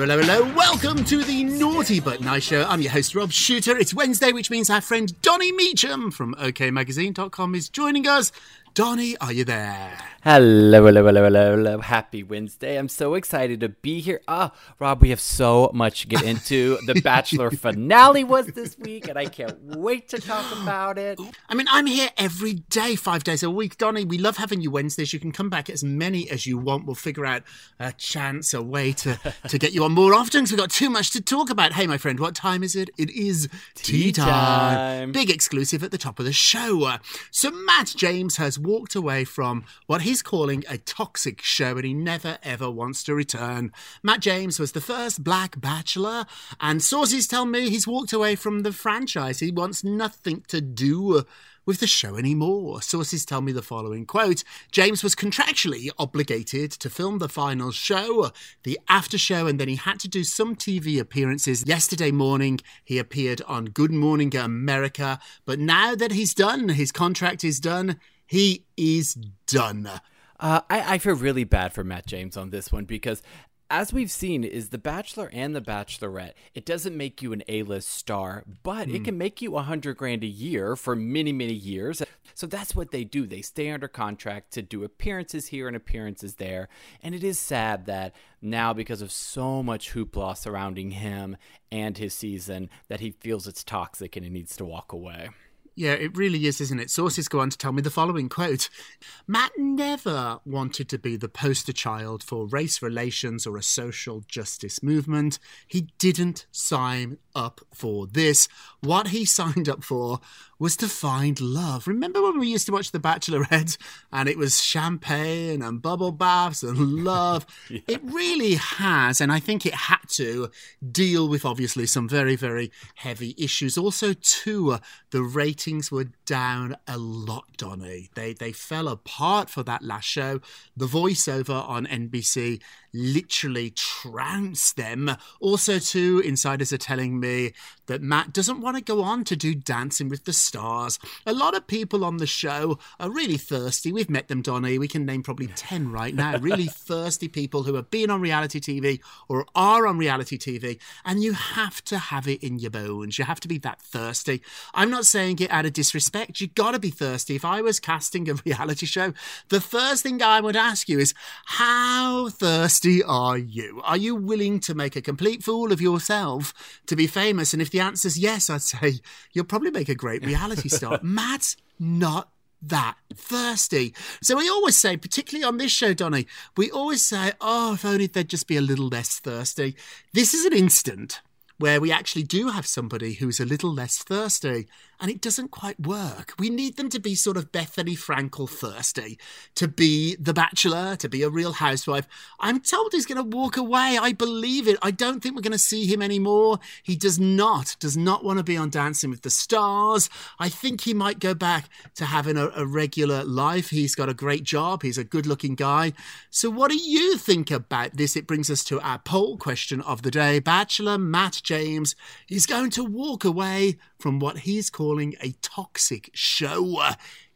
Hello, hello. Welcome to the Naughty But Nice Show. I'm your host, Rob Shooter. It's Wednesday, which means our friend Donny Meacham from OKMagazine.com is joining us. Donny, are you there? Hello, hello, hello, hello, hello. Happy Wednesday. I'm so excited to be here. Ah, Rob, we have so much to get into. The Bachelor finale was this week, and I can't wait to talk about it. I mean, I'm here every day, five days a week. Donny, we love having you Wednesdays. You can come back as many as you want. We'll figure out a chance, a way to, to get you on more often because we've got too much to talk about. Hey, my friend, what time is it? It is tea, Tea time. Big exclusive at the top of the show. So, Matt James has walked away from what he's calling a toxic show and he never ever wants to return. Matt James was the first black bachelor, and sources tell me he's walked away from the franchise. He wants nothing to do with the show anymore. Sources tell me the following quote James was contractually obligated to film the final show, the after show, and then he had to do some TV appearances. Yesterday morning, he appeared on Good Morning America, but now that he's done, his contract is done, he is done. Uh, I, I feel really bad for Matt James on this one because as we've seen is the bachelor and the bachelorette it doesn't make you an a-list star but it can make you a hundred grand a year for many many years. So that's what they do. They stay under contract to do appearances here and appearances there. And it is sad that now because of so much hoopla surrounding him and his season that he feels it's toxic and he needs to walk away Yeah, it really is, isn't it? Sources go on to tell me the following quote Matt never wanted to be the poster child for race relations or a social justice movement. He didn't sign up for this. What he signed up for was to find love. Remember when we used to watch The Bachelorette and it was champagne and bubble baths and love? It really has, and I think it had to deal with obviously some very, very heavy issues. Also, uh, the ratings were down a lot, Donny. They they fell apart for that last show. The voiceover on NBC literally trounced them. Also, too, insiders are telling me that Matt doesn't want to go on to do Dancing with the Stars. A lot of people on the show are really thirsty. We've met them, Donny. We can name probably 10 right now. Really thirsty people who have been on reality TV or are on reality TV, and you have to have it in your bones. You have to be that thirsty. I'm not saying it out of disrespect. You've got to be thirsty. If I was casting a reality show, the first thing I would ask you is, how thirsty are you? Are you willing to make a complete fool of yourself to be famous? And if the answer is yes, I'd say you'll probably make a great reality star. Matt's not that thirsty. So we always say, particularly on this show, Donny, we always say, oh, if only they'd just be a little less thirsty. This is an instant where we actually do have somebody who's a little less thirsty and it doesn't quite work. We need them to be sort of Bethenny Frankel thirsty, to be the bachelor, to be a real housewife. I'm told he's going to walk away. I believe it. I don't think we're going to see him anymore. He does not, does not want to be on Dancing with the Stars. I think he might go back to having a, a regular life. He's got a great job. He's a good looking guy. So, what do you think about this? It brings us to our poll question of the day. Bachelor Matt James is going to walk away from what he's calling a toxic show.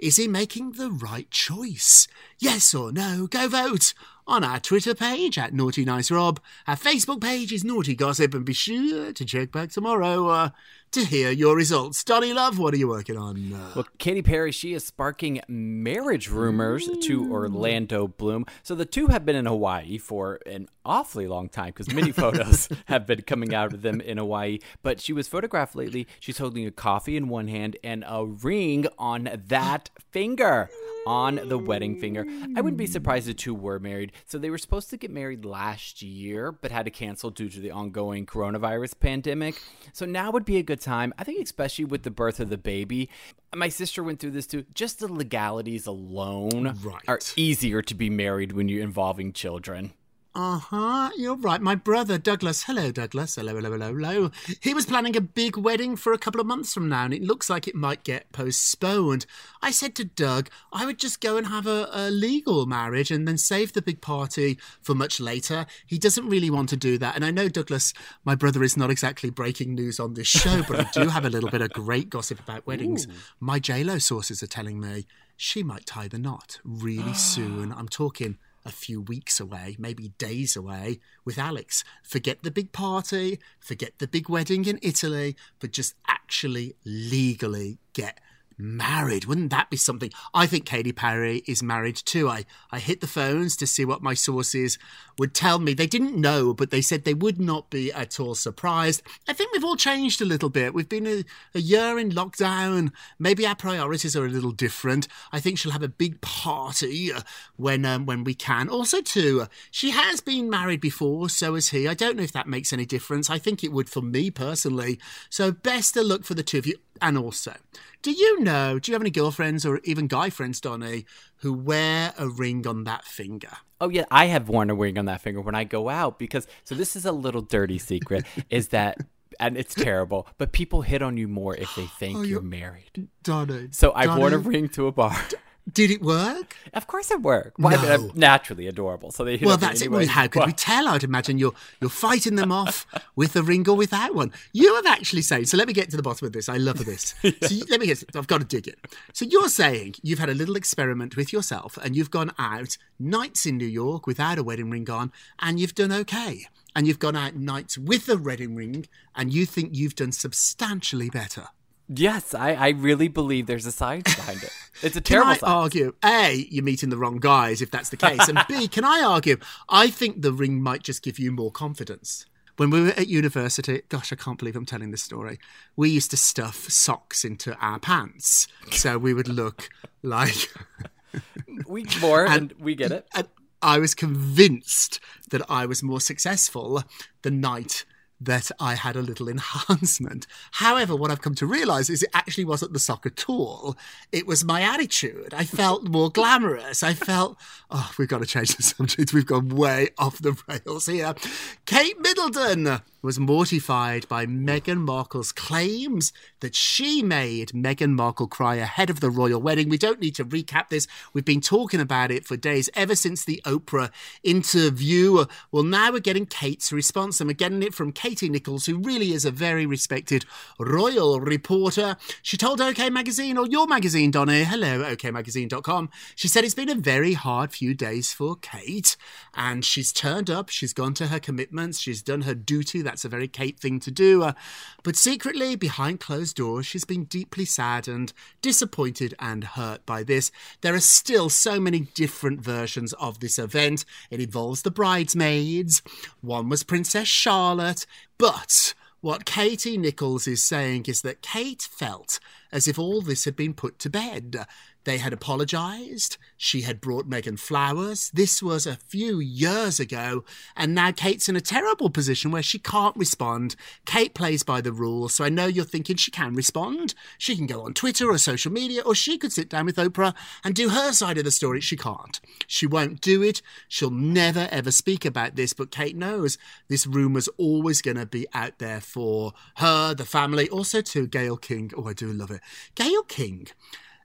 Is he making the right choice? Yes or no? Go vote on our Twitter page at Naughty Nice Rob. Our Facebook page is Naughty Gossip, and be sure to check back tomorrow uh, to hear your results. Donny Love, what are you working on? Uh, Well, Katy Perry, she is sparking marriage rumors to Orlando Bloom. So the two have been in Hawaii for an awfully long time because many photos have been coming out of them in Hawaii. But she was photographed lately. She's holding a coffee in one hand and a ring on that finger. On the wedding finger. I wouldn't be surprised the two were married. So they were supposed to get married last year, but had to cancel due to the ongoing coronavirus pandemic. So now would be a good time. I think, especially with the birth of the baby. My sister went through this too. Just the legalities alone Right. are easier to be married when you're involving children. Uh huh. You're right. My brother Douglas. Hello, Douglas. Hello, hello, hello, hello. He was planning a big wedding for a couple of months from now, and it looks like it might get postponed. I said to Doug, I would just go and have a, a legal marriage and then save the big party for much later. He doesn't really want to do that, and I know Douglas, my brother, is not exactly breaking news on this show, but I do have a little bit of great gossip about weddings. My J Lo sources are telling me she might tie the knot really soon. I'm talking a few weeks away, maybe days away, with Alex. Forget the big party, forget the big wedding in Italy, but just actually legally get married. Wouldn't that be something? I think Katy Perry is married too. I, I hit the phones to see what my sources would tell me. They didn't know, but they said they would not be at all surprised. I think we've all changed a little bit. We've been a, a year in lockdown. Maybe our priorities are a little different. I think she'll have a big party uh, when um, when we can. Also, too, uh, she has been married before, so has he. I don't know if that makes any difference. I think it would for me personally. So best of luck for the two of you. And also, do you know, do you have any girlfriends or even guy friends, Donny, who wear a ring on that finger? Oh yeah, I have worn a ring on that finger when I go out because so this is a little dirty secret is that and it's terrible, but people hit on you more if they think oh, you're married. Donny. So I've worn a ring to a bar. Did it work? Of course it worked. Well, I mean, No. I'm naturally adorable, so they Well, that's it. Well, how could we tell? I'd imagine you're you're fighting them off with a ring or without one. You have actually said. So let me get to the bottom of this. I love this. So you, let me get. I've got to dig it. So you're saying you've had a little experiment with yourself, and you've gone out nights in New York without a wedding ring on, and you've done okay. And you've gone out nights with a wedding ring, and you think you've done substantially better. Yes, I, I really believe there's a science behind it. It's a terrible Can I science. argue, A, you're meeting the wrong guys if that's the case. And B, can I argue, I think the ring might just give you more confidence. When we were at university, gosh, I can't believe I'm telling this story. We used to stuff socks into our pants. So we would look like. we more and, we get it. And I was convinced that I was more successful the night that I had a little enhancement. However, what I've come to realize is it actually wasn't the sock at all. It was my attitude. I felt more glamorous. I felt, oh, we've got to change the subject. We've gone way off the rails here. Kate Middleton was mortified by Meghan Markle's claims that she made Meghan Markle cry ahead of the royal wedding. We don't need to recap this. We've been talking about it for days, ever since the Oprah interview. Well, now we're getting Kate's response, and we're getting it from Katie Nichols, who really is a very respected royal reporter. She told OK Magazine, or your magazine, Donny, hello, okmagazine.com. She said it's been a very hard few days for Kate, and she's turned up, she's gone to her commitments, she's done her duty. That's a very Kate thing to do. Uh, but secretly, behind closed doors, she's been deeply saddened, disappointed, and hurt by this. There are still so many different versions of this event. It involves the bridesmaids, one was Princess Charlotte, but what Katie Nichols is saying is that Kate felt as if all this had been put to bed. They had apologised. She had brought Meghan flowers. This was a few years ago, and now Kate's in a terrible position where she can't respond. Kate plays by the rules, so I know you're thinking she can respond. She can go on Twitter or social media, or she could sit down with Oprah and do her side of the story. She can't. She won't do it. She'll never ever speak about this, but Kate knows this rumour's always going to be out there for her, the family, also to Gayle King. Oh, I do love it. Gayle King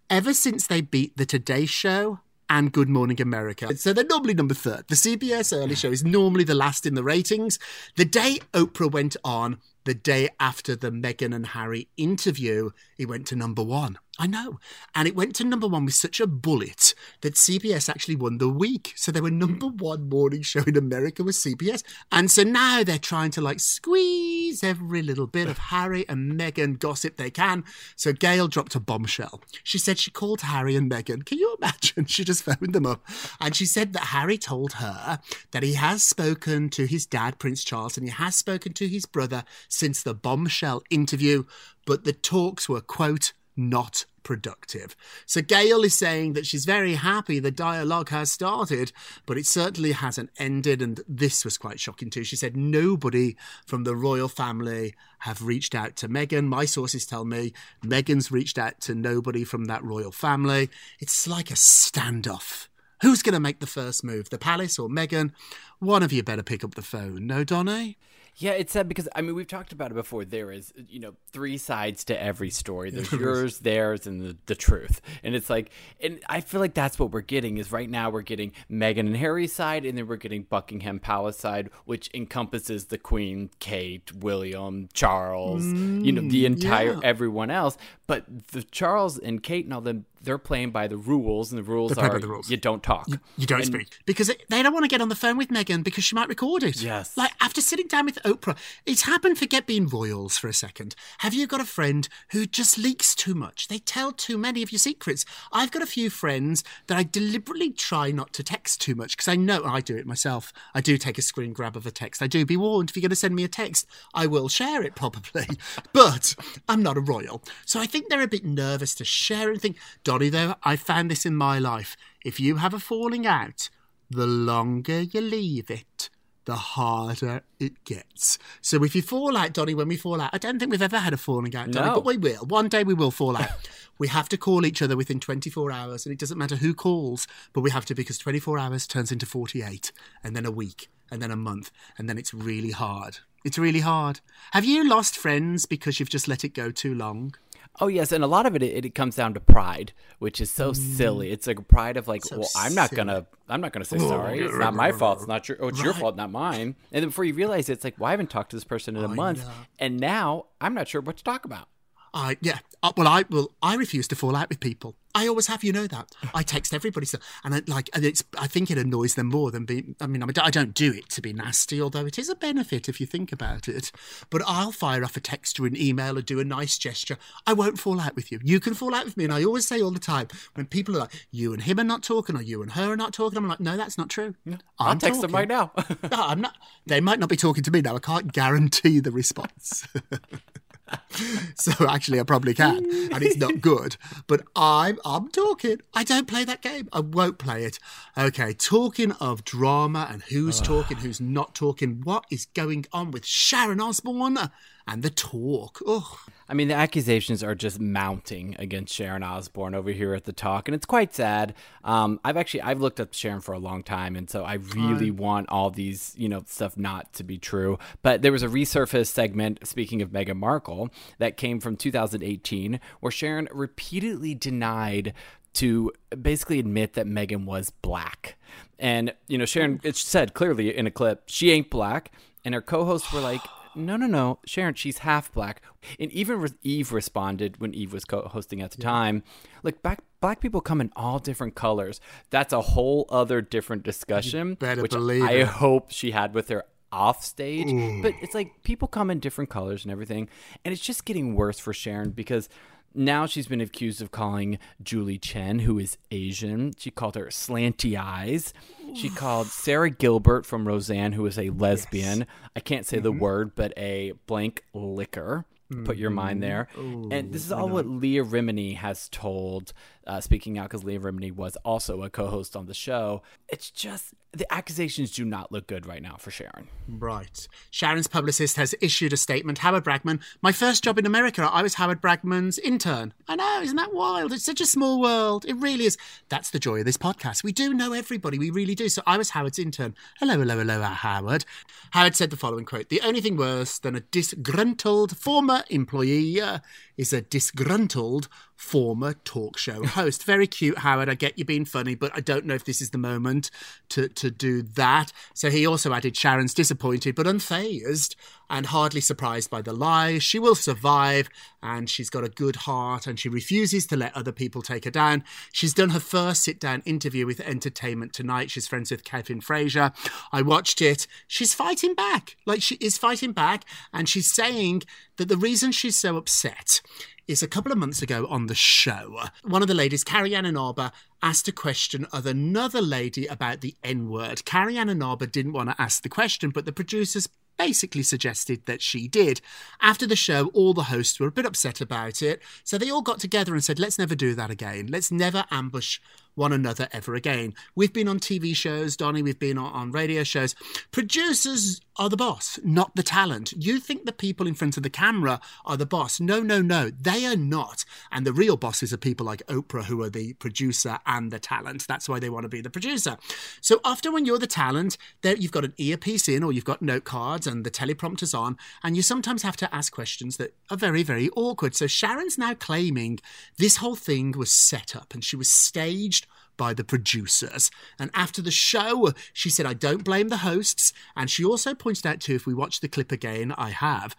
ever since they beat the Today Show and Good Morning America. So they're normally number third. The CBS early show is normally the last in the ratings. The day Oprah went on, the day after the Meghan and Harry interview, it went to number one. I know. And it went to number one with such a bullet that CBS actually won the week. So they were number one morning show in America with CBS. And so now they're trying to like squeeze every little bit of Harry and Meghan gossip they can. So Gayle dropped a bombshell. She said she called Harry and Meghan. Can you imagine? She just phoned them up. And she said that Harry told her that he has spoken to his dad, Prince Charles, and he has spoken to his brother since the bombshell interview, but the talks were, quote, not productive. So Gayle is saying that she's very happy the dialogue has started, but it certainly hasn't ended. And this was quite shocking too. She said nobody from the royal family have reached out to Meghan. My sources tell me Meghan's reached out to nobody from that royal family. It's like a standoff. Who's going to make the first move, the palace or Meghan? One of you better pick up the phone, no, Donny? Yeah, it's sad because I mean we've talked about it before. There is you know three sides to every story. There's yours, theirs, and the, the truth. And it's like, and I feel like that's what we're getting. Is right now we're getting Meghan and Harry's side, and then we're getting Buckingham Palace side, which encompasses the Queen, Kate, William, Charles, mm, you know the entire yeah. everyone else. But the Charles and Kate and all them, they're playing by the rules, and the rules are the rules. you don't talk, you, you don't and, speak, because they don't want to get on the phone with Meghan because she might record it. Yes, like after sitting down with Oprah, it's happened. Forget being royals for a second. Have you got a friend who just leaks too much? They tell too many of your secrets. I've got a few friends that I deliberately try not to text too much because I know I do it myself. I do take a screen grab of a text. I do be warned if you're going to send me a text, I will share it probably, but I'm not a royal, so I think they're a bit nervous to share anything. Donny, though, I found this in my life. If you have a falling out, the longer you leave it, the harder it gets. So if you fall out, Donny, when we fall out, I don't think we've ever had a falling out, Donny, no. but we will. One day we will fall out. we have to call each other within 24 hours, and it doesn't matter who calls, but we have to because 24 hours turns into 48, and then a week, and then a month, and then it's really hard. It's really hard. Have you lost friends because you've just let it go too long? Oh yes, and a lot of it, it, it comes down to pride, which is so mm. silly. It's like pride of like, so well, I'm not gonna, I'm not gonna say sorry. It's not my fault. It's not your, oh, it's right. your fault, not mine. And then before you realize it, it's like, well, I haven't talked to this person in a month, and now I'm not sure what to talk about. I yeah. Uh, well, I will. I refuse to fall out with people. I always have. You know that. I text everybody so, and I, like, and it's. I think it annoys them more than being. I mean, I don't do it to be nasty, although it is a benefit if you think about it. But I'll fire off a text or an email or do a nice gesture. I won't fall out with you. You can fall out with me, and I always say all the time when people are like, "You and him are not talking," or "You and her are not talking," I'm like, "No, that's not true." Yeah. I'll text talking. them right now. no, I'm not. They might not be talking to me now. I can't guarantee the response. so actually, I probably can, and it's not good. But I'm I'm talking. I don't play that game. I won't play it. Okay, talking of drama and who's talking, who's not talking. What is going on with Sharon Osbourne and the talk? Ugh. I mean, the accusations are just mounting against Sharon Osbourne over here at the talk, and it's quite sad. Um, I've actually I've looked up Sharon for a long time, and so I really want all these you know stuff not to be true. But there was a resurfaced segment, speaking of Meghan Markle, that came from 2018, where Sharon repeatedly denied to basically admit that Meghan was black. And, you know, Sharon it said clearly in a clip, she ain't black. And her co hosts were like, no, no, no, Sharon, she's half black. And even re- Eve responded when Eve was co-hosting at the time. Like, black black people come in all different colors. That's a whole other different discussion, which believe I it. hope she had with her off stage. But it's like people come in different colors and everything, and it's just getting worse for Sharon because. Now she's been accused of calling Julie Chen, who is Asian. She called her slanty eyes. She called Sarah Gilbert from Roseanne, who is a lesbian. I can't say the word, but a blank liquor. Put your mind there. and this is all what Leah Remini has told, uh, speaking out because Leah Remini was also a co host on the show. It's just the accusations do not look good right now for Sharon. Right. Sharon's publicist has issued a statement. Howard Bragman, my first job in America, I was Howard Bragman's intern. I know, isn't that wild? It's such a small world. It really is. That's the joy of this podcast. We do know everybody. We really do. So I was Howard's intern. Hello, hello, hello, Howard. Howard said the following quote The only thing worse than a disgruntled former employee uh, is a disgruntled former talk show host. Very cute, Howard. I get you being funny, but I don't know if this is the moment to, to do that. So he also added Sharon's disappointed but unfazed and hardly surprised by the lies. She will survive and she's got a good heart and she refuses to let other people take her down. She's done her first sit down interview with Entertainment Tonight. She's friends with Kevin Frazier. I watched it. She's fighting back. Like she is fighting back and she's saying that the reason she's so upset is a couple of months ago on the show. One of the ladies, Carrie Ann Inaba, asked a question of another lady about the N word. Carrie Ann Inaba didn't want to ask the question, but the producers basically suggested that she did. After the show, all the hosts were a bit upset about it, so they all got together and said, let's never do that again. Let's never ambush one another ever again. We've been on TV shows, Donny, we've been on, on radio shows. Producers are the boss, not the talent. You think the people in front of the camera are the boss. No, no, no, they are not. And the real bosses are people like Oprah, who are the producer and the talent. That's why they want to be the producer. So often when you're the talent, you've got an earpiece in or you've got note cards and the teleprompter's on, and you sometimes have to ask questions that are very, very awkward. So Sharon's now claiming this whole thing was set up and she was staged by the producers. And after the show, she said, I don't blame the hosts. And she also pointed out, too, if we watch the clip again, I have,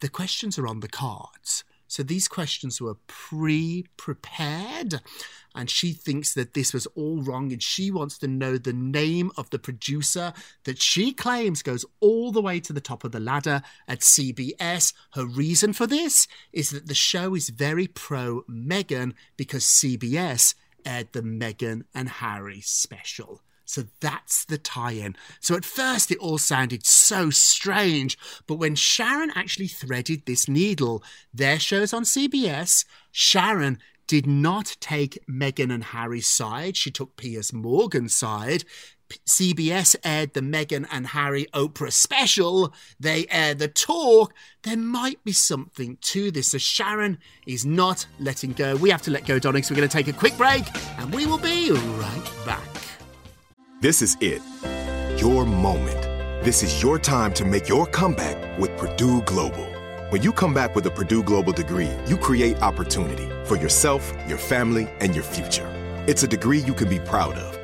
the questions are on the cards. So these questions were pre prepared. And she thinks that this was all wrong. And she wants to know the name of the producer that she claims goes all the way to the top of the ladder at CBS. Her reason for this is that the show is very pro Meghan because CBS aired the Meghan and Harry special. So that's the tie in. So at first it all sounded so strange, but when Sharon actually threaded this needle, their shows on CBS, Sharon did not take Meghan and Harry's side. She took Piers Morgan's side. CBS aired the Meghan and Harry Oprah special. They aired the talk. There might be something to this. So Sharon is not letting go. We have to let go, Donning. So we're going to take a quick break and we will be right back. This is it. Your moment. This is your time to make your comeback with Purdue Global. When you come back with a Purdue Global degree, you create opportunity for yourself, your family, and your future. It's a degree you can be proud of,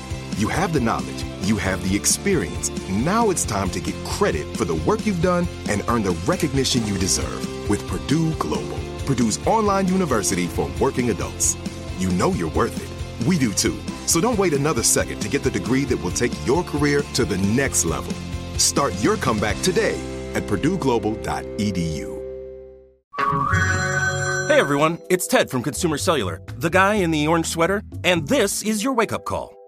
You have the knowledge, you have the experience. Now it's time to get credit for the work you've done and earn the recognition you deserve with Purdue Global, Purdue's online university for working adults. You know you're worth it. We do too. So don't wait another second to get the degree that will take your career to the next level. Start your comeback today at purdueglobal.edu. Hey everyone, it's Ted from Consumer Cellular, the guy in the orange sweater, and this is your wake up call.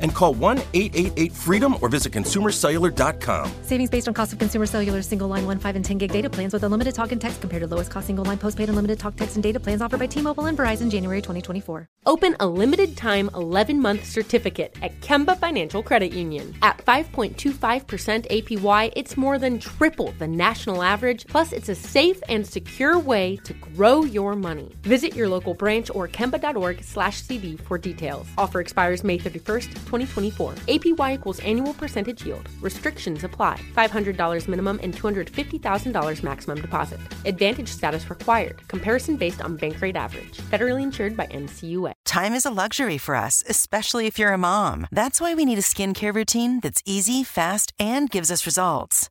And call 1 888 freedom or visit consumercellular.com. Savings based on cost of consumer cellular single line 1, 5, and 10 gig data plans with unlimited talk and text compared to lowest cost single line postpaid unlimited talk, text, and data plans offered by T Mobile and Verizon January 2024. Open a limited time 11 month certificate at Kemba Financial Credit Union. At 5.25% APY, it's more than triple the national average, plus, it's a safe and secure way to grow your money. Visit your local branch or kemba.org slash CD for details. Offer expires May 31st, 2024. APY equals annual percentage yield. Restrictions apply. $500 minimum and $250,000 maximum deposit. Advantage status required. Comparison based on bank rate average. Federally insured by NCUA. Time is a luxury for us, especially if you're a mom. That's why we need a skincare routine that's easy, fast, and gives us results.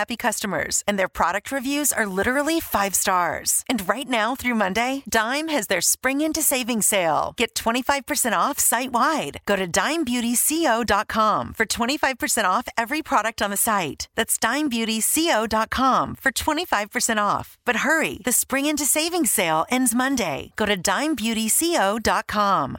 happy customers, and their product reviews are literally five stars. And right now through Monday, Dime has their spring into savings sale. Get 25% off site wide. Go to dimebeautyco.com for 25% off every product on the site. That's dimebeautyco.com for 25% off. But hurry, the spring into savings sale ends Monday. Go to dimebeautyco.com.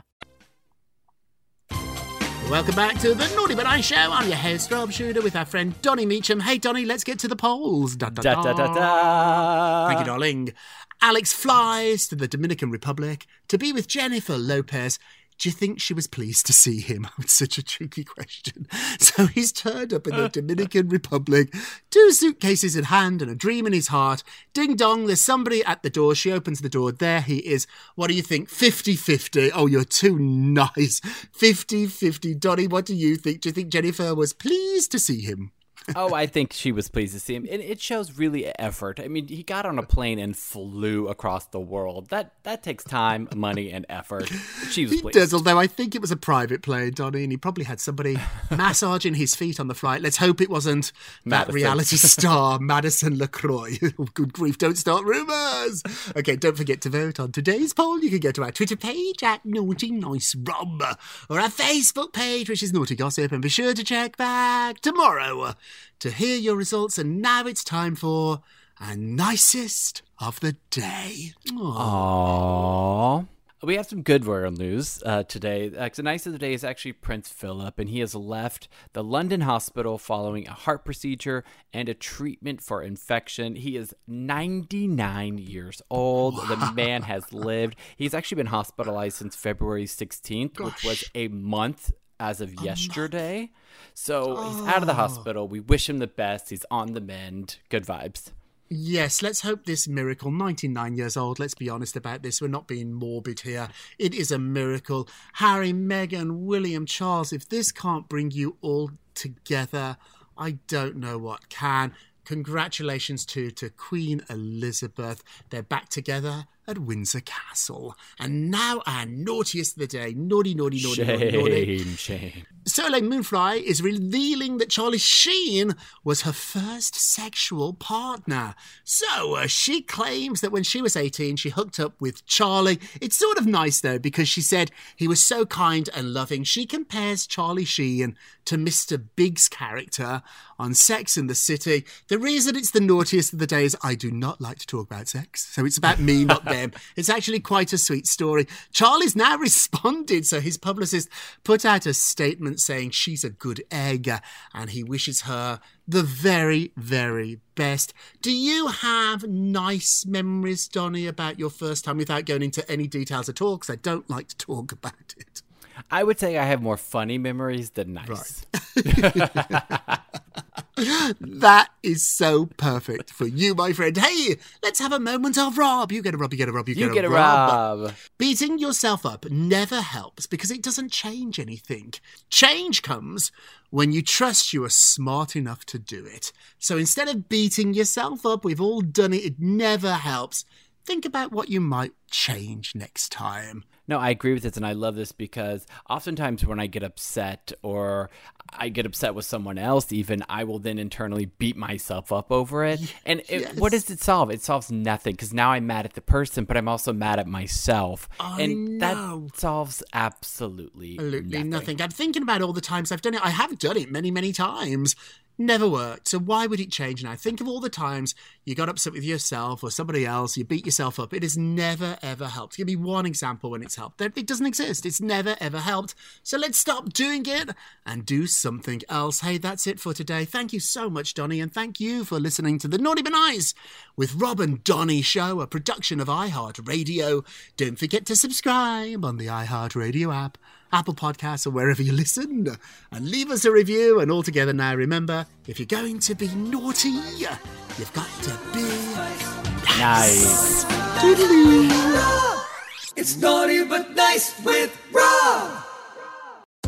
Welcome back to the Naughty But Nice Show. I'm your host, Rob Shooter, with our friend Donny Meacham. Hey, Donny, let's get to the polls. Da, da, Da, da, da, da. Thank you, darling. Alex flies to the Dominican Republic to be with Jennifer Lopez. Do you think she was pleased to see him? It's such a tricky question. So he's turned up in the uh, Dominican Republic, two suitcases in hand and a dream in his heart. Ding dong, there's somebody at the door. She opens the door. There he is. What do you think? 50 50. Oh, you're too nice. 50 50. Donny, what do you think? Do you think Jennifer was pleased to see him? Oh, I think she was pleased to see him. And it shows really effort. I mean, he got on a plane and flew across the world. That that takes time, money, and effort. She was He pleased. does, although I think it was a private plane, Donny, and he probably had somebody massaging his feet on the flight. Let's hope it wasn't that reality star, Madison LeCroy. Good grief, don't start rumours. Okay, don't forget to vote on today's poll. You can go to our Twitter page at Naughty Nice Rob or our Facebook page, which is Naughty Gossip, and be sure to check back tomorrow to hear your results. And now it's time for our nicest of the day. Aww. We have some good royal news uh, today. Uh, the nice of the day is actually Prince Philip, and he has left the London hospital following a heart procedure and a treatment for infection. He is 99 years old. The man has lived. He's actually been hospitalized since February 16th, which was a month as of yesterday. So he's out of the oh. hospital. We wish him the best. He's on the mend. Good vibes. Yes, let's hope this miracle. 99 years old, let's be honest about this. We're not being morbid here. It is a miracle. Harry, Meghan, William, Charles, if this can't bring you all together, I don't know what can. Congratulations to, to Queen Elizabeth. They're back together at Windsor Castle. And now our naughtiest of the day. Naughty, naughty, naughty, naughty, naughty. Shame, shame. Soleil Moon Frye is revealing that Charlie Sheen was her first sexual partner. So uh, she claims that when she was 18, she hooked up with Charlie. It's sort of nice though, because she said he was so kind and loving. She compares Charlie Sheen to Mr. Big's character on Sex in the City. The reason it's the naughtiest of the day is I do not like to talk about sex. So it's about me, not them. It's actually quite a sweet story. Charlie's now responded, so his publicist put out a statement saying she's a good egg and he wishes her the very, very best. Do you have nice memories, Donny, about your first time without going into any details at all? Because I don't like to talk about it. I would say I have more funny memories than nice. That is so perfect for you, my friend. Hey, let's have a moment of Rob. You get a Rob, you get a Rob, you, You get, get a a Rob. Rob. Beating yourself up never helps because it doesn't change anything. Change comes when you trust you are smart enough to do it. So instead of beating yourself up, we've all done it, it never helps. Think about what you might change next time. No, I agree with this, and I love this because oftentimes when I get upset or I get upset with someone else, even I will then internally beat myself up over it. And it, Yes. what does it solve? It solves nothing because now I'm mad at the person, but I'm also mad at myself, I and know. that solves absolutely, Absolutely nothing. nothing. I'm thinking about all the times I've done it. I have done it many, many times. Never worked. So why would it change now? Think of all the times you got upset with yourself or somebody else, you beat yourself up. It has never, ever helped. Give me one example when it's helped. It doesn't exist. It's never, ever helped. So let's stop doing it and do something else. Hey, that's it for today. Thank you so much, Donny, and thank you for listening to the Naughty But Nice with Rob and Donny Show, a production of iHeartRadio. Don't forget to subscribe on the iHeartRadio app. Apple Podcasts, or wherever you listen, and leave us a review. And all together now, remember, if you're going to be naughty, you've got to be Nice. It's naughty but nice with Rob.